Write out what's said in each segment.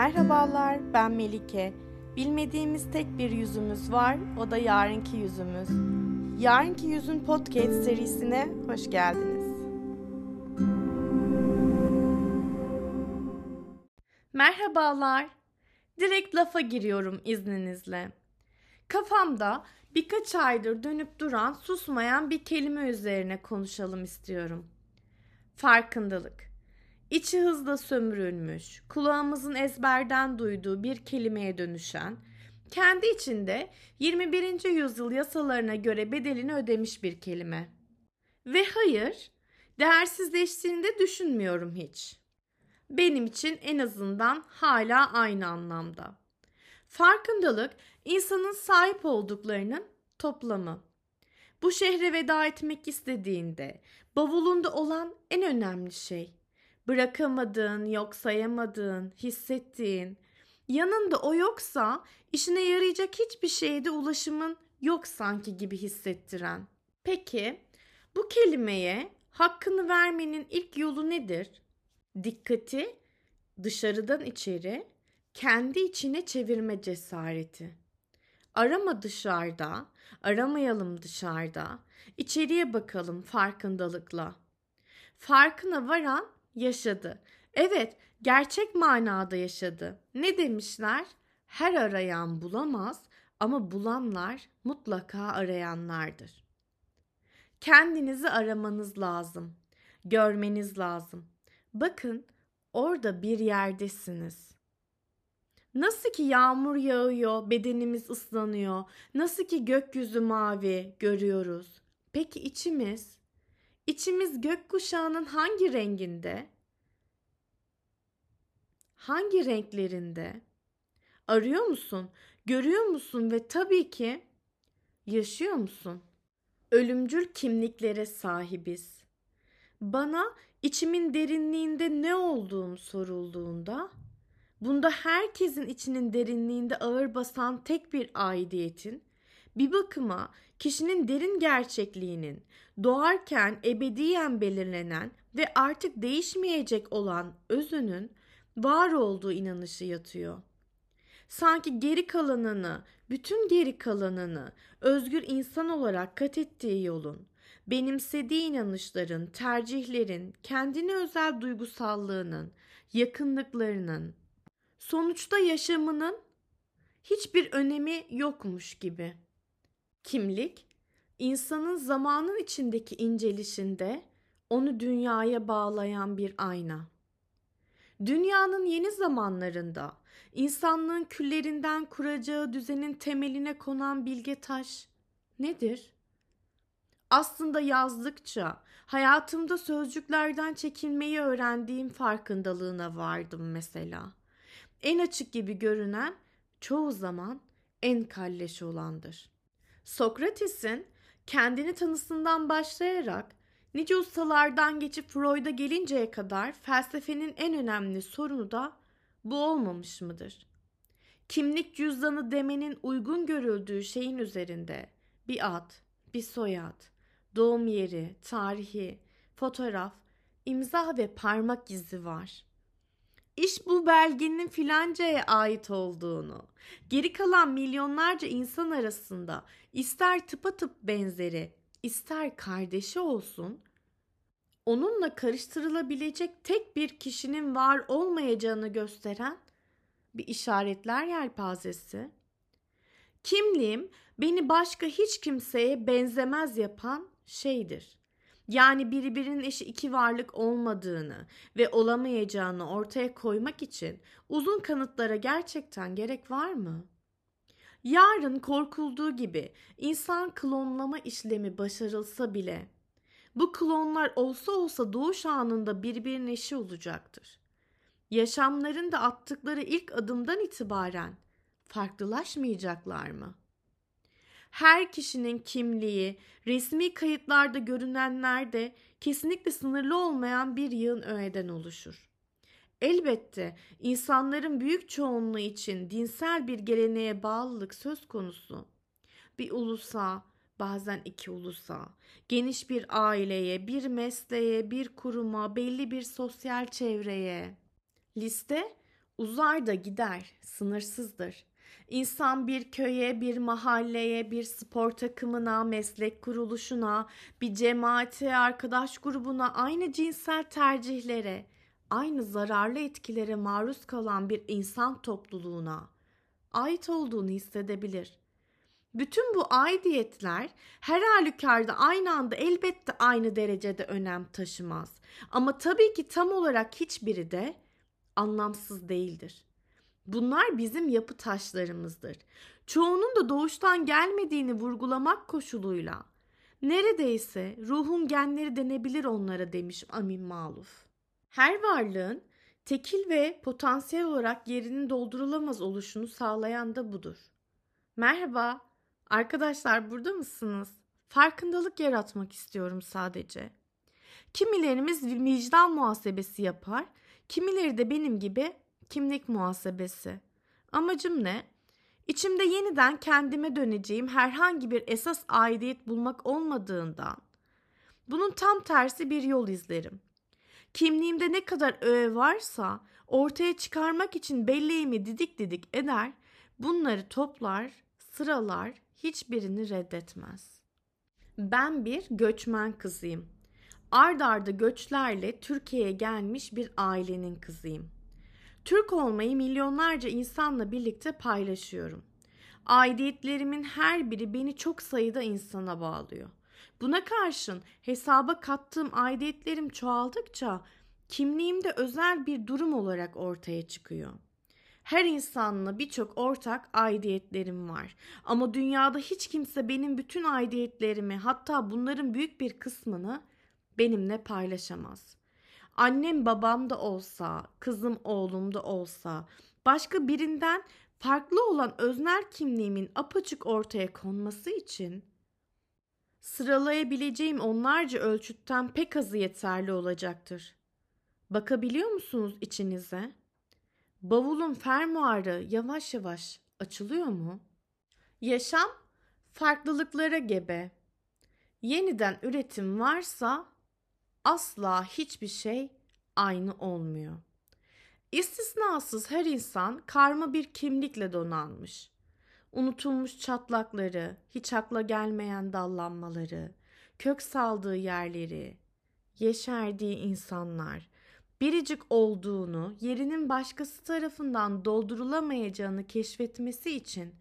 Merhabalar, ben Melike. Bilmediğimiz tek bir yüzümüz var, o da yarınki yüzümüz. Yarınki Yüzün Podcast serisine hoş geldiniz. Merhabalar. Direkt lafa giriyorum izninizle. Kafamda birkaç aydır dönüp duran susmayan bir kelime üzerine konuşalım istiyorum. Farkındalık. İçi hızla sömürülmüş, kulağımızın ezberden duyduğu bir kelimeye dönüşen, kendi içinde 21. yüzyıl yasalarına göre bedelini ödemiş bir kelime. Ve hayır, değersizleştiğini de düşünmüyorum hiç. Benim için en azından hala aynı anlamda. Farkındalık insanın sahip olduklarının toplamı. Bu şehre veda etmek istediğinde bavulunda olan en önemli şey bırakamadığın, yok sayamadığın, hissettiğin, yanında o yoksa işine yarayacak hiçbir şeyde ulaşımın yok sanki gibi hissettiren. Peki bu kelimeye hakkını vermenin ilk yolu nedir? Dikkati dışarıdan içeri, kendi içine çevirme cesareti. Arama dışarıda, aramayalım dışarıda. İçeriye bakalım farkındalıkla. Farkına varan yaşadı. Evet, gerçek manada yaşadı. Ne demişler? Her arayan bulamaz ama bulanlar mutlaka arayanlardır. Kendinizi aramanız lazım. Görmeniz lazım. Bakın, orada bir yerdesiniz. Nasıl ki yağmur yağıyor, bedenimiz ıslanıyor. Nasıl ki gökyüzü mavi görüyoruz. Peki içimiz? İçimiz gökkuşağının hangi renginde? Hangi renklerinde? Arıyor musun? Görüyor musun ve tabii ki yaşıyor musun? Ölümcül kimliklere sahibiz. Bana içimin derinliğinde ne olduğum sorulduğunda bunda herkesin içinin derinliğinde ağır basan tek bir aidiyetin bir bakıma kişinin derin gerçekliğinin doğarken ebediyen belirlenen ve artık değişmeyecek olan özünün var olduğu inanışı yatıyor. Sanki geri kalanını, bütün geri kalanını özgür insan olarak kat ettiği yolun, benimsediği inanışların, tercihlerin, kendine özel duygusallığının, yakınlıklarının, sonuçta yaşamının hiçbir önemi yokmuş gibi. Kimlik, insanın zamanın içindeki incelişinde onu dünyaya bağlayan bir ayna. Dünyanın yeni zamanlarında insanlığın küllerinden kuracağı düzenin temeline konan bilge taş nedir? Aslında yazdıkça hayatımda sözcüklerden çekinmeyi öğrendiğim farkındalığına vardım mesela. En açık gibi görünen çoğu zaman en kalleş olandır. Sokrates'in kendini tanısından başlayarak nice ustalardan geçip Freud'a gelinceye kadar felsefenin en önemli sorunu da bu olmamış mıdır? Kimlik cüzdanı demenin uygun görüldüğü şeyin üzerinde bir ad, bir soyad, doğum yeri, tarihi, fotoğraf, imza ve parmak izi var. İş bu belgenin filancaya ait olduğunu, geri kalan milyonlarca insan arasında ister tıpatıp benzeri, ister kardeşi olsun, onunla karıştırılabilecek tek bir kişinin var olmayacağını gösteren bir işaretler yelpazesi. Kimliğim beni başka hiç kimseye benzemez yapan şeydir. Yani birbirinin eşi iki varlık olmadığını ve olamayacağını ortaya koymak için uzun kanıtlara gerçekten gerek var mı? Yarın korkulduğu gibi insan klonlama işlemi başarılsa bile bu klonlar olsa olsa doğuş anında birbirinin eşi olacaktır. Yaşamlarında attıkları ilk adımdan itibaren farklılaşmayacaklar mı? Her kişinin kimliği, resmi kayıtlarda görünenlerde kesinlikle sınırlı olmayan bir yığın öğeden oluşur. Elbette insanların büyük çoğunluğu için dinsel bir geleneğe bağlılık söz konusu. Bir ulusa, bazen iki ulusa, geniş bir aileye, bir mesleğe, bir kuruma, belli bir sosyal çevreye. Liste Uzar da gider, sınırsızdır. İnsan bir köye, bir mahalleye, bir spor takımına, meslek kuruluşuna, bir cemaate, arkadaş grubuna, aynı cinsel tercihlere, aynı zararlı etkilere maruz kalan bir insan topluluğuna ait olduğunu hissedebilir. Bütün bu aidiyetler her halükarda aynı anda elbette aynı derecede önem taşımaz. Ama tabii ki tam olarak hiçbiri de anlamsız değildir. Bunlar bizim yapı taşlarımızdır. Çoğunun da doğuştan gelmediğini vurgulamak koşuluyla neredeyse ruhun genleri denebilir onlara demiş Amin Maluf. Her varlığın tekil ve potansiyel olarak yerinin doldurulamaz oluşunu sağlayan da budur. Merhaba, arkadaşlar burada mısınız? Farkındalık yaratmak istiyorum sadece. Kimilerimiz vicdan muhasebesi yapar, kimileri de benim gibi kimlik muhasebesi. Amacım ne? İçimde yeniden kendime döneceğim herhangi bir esas aidiyet bulmak olmadığından bunun tam tersi bir yol izlerim. Kimliğimde ne kadar öğe varsa ortaya çıkarmak için belleğimi didik didik eder, bunları toplar, sıralar, hiçbirini reddetmez. Ben bir göçmen kızıyım. Ard arda göçlerle Türkiye'ye gelmiş bir ailenin kızıyım. Türk olmayı milyonlarca insanla birlikte paylaşıyorum. Aidiyetlerimin her biri beni çok sayıda insana bağlıyor. Buna karşın hesaba kattığım aidiyetlerim çoğaldıkça kimliğimde özel bir durum olarak ortaya çıkıyor. Her insanla birçok ortak aidiyetlerim var. Ama dünyada hiç kimse benim bütün aidiyetlerimi hatta bunların büyük bir kısmını benimle paylaşamaz. Annem babam da olsa, kızım oğlum da olsa, başka birinden farklı olan öznel kimliğimin apaçık ortaya konması için sıralayabileceğim onlarca ölçütten pek azı yeterli olacaktır. Bakabiliyor musunuz içinize? Bavulun fermuarı yavaş yavaş açılıyor mu? Yaşam farklılıklara gebe. Yeniden üretim varsa asla hiçbir şey aynı olmuyor. İstisnasız her insan karma bir kimlikle donanmış. Unutulmuş çatlakları, hiç akla gelmeyen dallanmaları, kök saldığı yerleri, yeşerdiği insanlar, biricik olduğunu, yerinin başkası tarafından doldurulamayacağını keşfetmesi için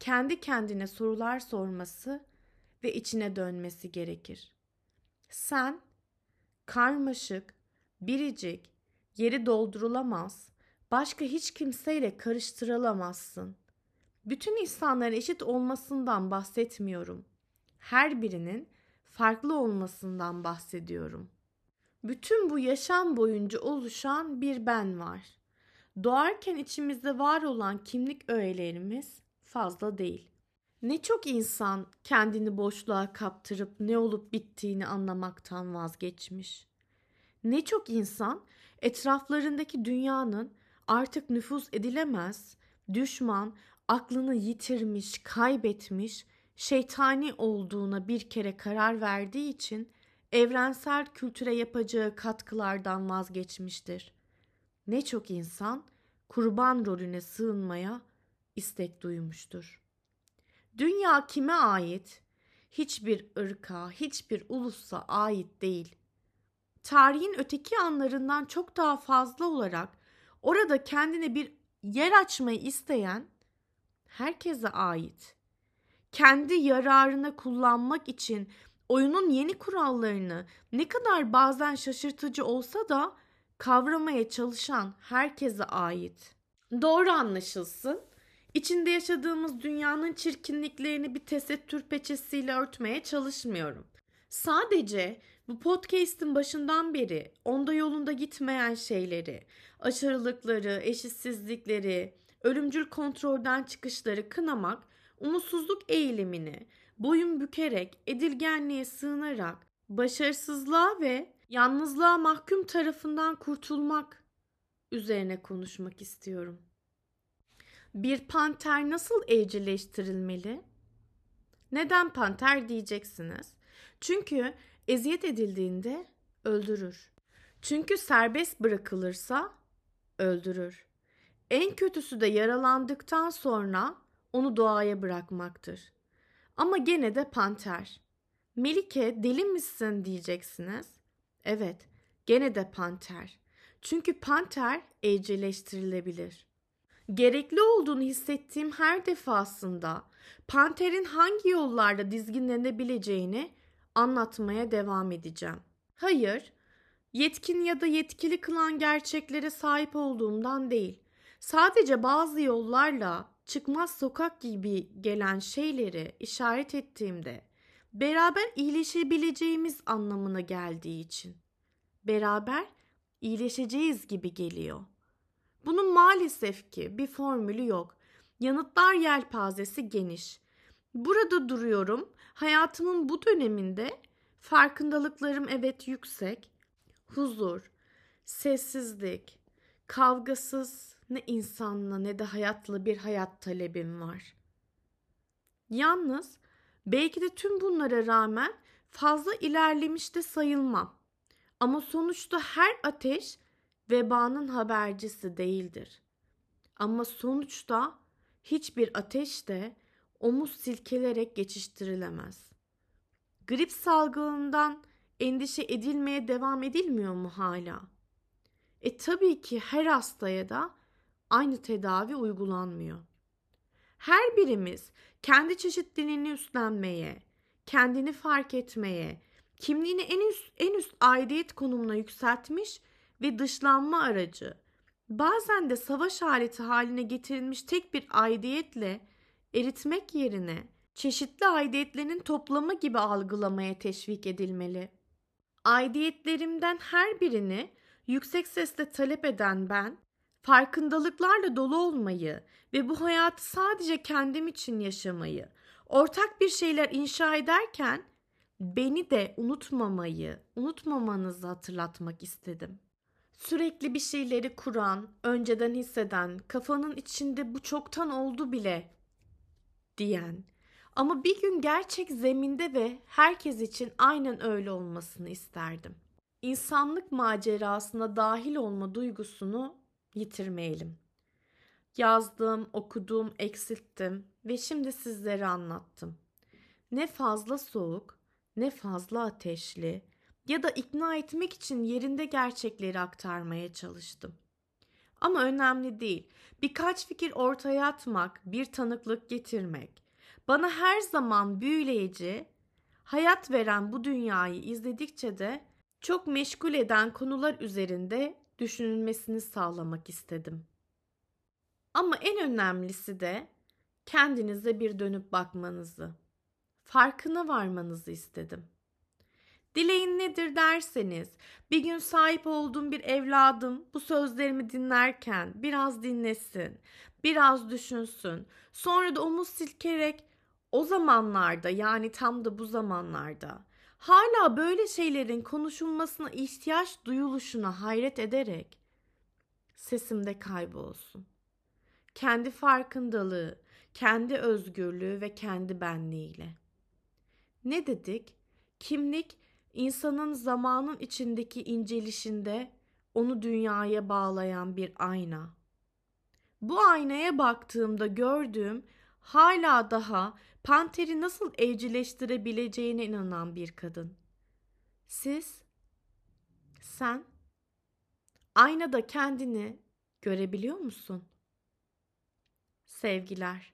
kendi kendine sorular sorması ve içine dönmesi gerekir. Sen karmaşık, biricik, yeri doldurulamaz, başka hiç kimseyle karıştırılamazsın. Bütün insanların eşit olmasından bahsetmiyorum. Her birinin farklı olmasından bahsediyorum. Bütün bu yaşam boyunca oluşan bir ben var. Doğarken içimizde var olan kimlik öğelerimiz fazla değil. Ne çok insan kendini boşluğa kaptırıp ne olup bittiğini anlamaktan vazgeçmiş. Ne çok insan etraflarındaki dünyanın artık nüfuz edilemez, düşman, aklını yitirmiş, kaybetmiş, şeytani olduğuna bir kere karar verdiği için evrensel kültüre yapacağı katkılardan vazgeçmiştir. Ne çok insan kurban rolüne sığınmaya istek duymuştur. Dünya kime ait? Hiçbir ırka, hiçbir ulusa ait değil. Tarihin öteki anlarından çok daha fazla olarak orada kendine bir yer açmayı isteyen herkese ait. Kendi yararına kullanmak için oyunun yeni kurallarını ne kadar bazen şaşırtıcı olsa da kavramaya çalışan herkese ait. Doğru anlaşılsın. İçinde yaşadığımız dünyanın çirkinliklerini bir tesettür peçesiyle örtmeye çalışmıyorum. Sadece bu podcast'in başından beri onda yolunda gitmeyen şeyleri, aşırılıkları, eşitsizlikleri, ölümcül kontrolden çıkışları kınamak, umutsuzluk eğilimini boyun bükerek, edilgenliğe sığınarak, başarısızlığa ve yalnızlığa mahkum tarafından kurtulmak üzerine konuşmak istiyorum. Bir panter nasıl evcilleştirilmeli? Neden panter diyeceksiniz? Çünkü eziyet edildiğinde öldürür. Çünkü serbest bırakılırsa öldürür. En kötüsü de yaralandıktan sonra onu doğaya bırakmaktır. Ama gene de panter. Melike deli misin diyeceksiniz. Evet, gene de panter. Çünkü panter evcilleştirilebilir. Gerekli olduğunu hissettiğim her defasında panterin hangi yollarda dizginlenebileceğini anlatmaya devam edeceğim. Hayır, yetkin ya da yetkili kılan gerçeklere sahip olduğumdan değil. Sadece bazı yollarla çıkmaz sokak gibi gelen şeyleri işaret ettiğimde beraber iyileşebileceğimiz anlamına geldiği için. Beraber iyileşeceğiz gibi geliyor. Maalesef ki bir formülü yok. Yanıtlar yelpazesi geniş. Burada duruyorum. Hayatımın bu döneminde farkındalıklarım evet yüksek. Huzur, sessizlik, kavgasız ne insanla ne de hayatla bir hayat talebim var. Yalnız belki de tüm bunlara rağmen fazla ilerlemiş de sayılmam. Ama sonuçta her ateş vebanın habercisi değildir. Ama sonuçta hiçbir ateş de omuz silkelerek geçiştirilemez. Grip salgınından endişe edilmeye devam edilmiyor mu hala? E tabii ki her hastaya da aynı tedavi uygulanmıyor. Her birimiz kendi çeşitliliğini üstlenmeye, kendini fark etmeye, kimliğini en üst, en üst aidiyet konumuna yükseltmiş ve dışlanma aracı, bazen de savaş aleti haline getirilmiş tek bir aidiyetle eritmek yerine çeşitli aidiyetlerin toplamı gibi algılamaya teşvik edilmeli. Aidiyetlerimden her birini yüksek sesle talep eden ben, farkındalıklarla dolu olmayı ve bu hayatı sadece kendim için yaşamayı, ortak bir şeyler inşa ederken beni de unutmamayı, unutmamanızı hatırlatmak istedim. Sürekli bir şeyleri kuran, önceden hisseden, kafanın içinde bu çoktan oldu bile diyen ama bir gün gerçek zeminde ve herkes için aynen öyle olmasını isterdim. İnsanlık macerasına dahil olma duygusunu yitirmeyelim. Yazdım, okudum, eksilttim ve şimdi sizlere anlattım. Ne fazla soğuk, ne fazla ateşli ya da ikna etmek için yerinde gerçekleri aktarmaya çalıştım. Ama önemli değil. Birkaç fikir ortaya atmak, bir tanıklık getirmek, bana her zaman büyüleyici, hayat veren bu dünyayı izledikçe de çok meşgul eden konular üzerinde düşünülmesini sağlamak istedim. Ama en önemlisi de kendinize bir dönüp bakmanızı, farkına varmanızı istedim. Dileğin nedir derseniz, bir gün sahip olduğum bir evladım bu sözlerimi dinlerken biraz dinlesin, biraz düşünsün, sonra da omuz silkerek o zamanlarda yani tam da bu zamanlarda hala böyle şeylerin konuşulmasına ihtiyaç duyuluşuna hayret ederek sesimde kaybolsun. Kendi farkındalığı, kendi özgürlüğü ve kendi benliğiyle. Ne dedik? Kimlik insanın zamanın içindeki incelişinde onu dünyaya bağlayan bir ayna. Bu aynaya baktığımda gördüğüm hala daha panteri nasıl evcilleştirebileceğine inanan bir kadın. Siz, sen aynada kendini görebiliyor musun? Sevgiler.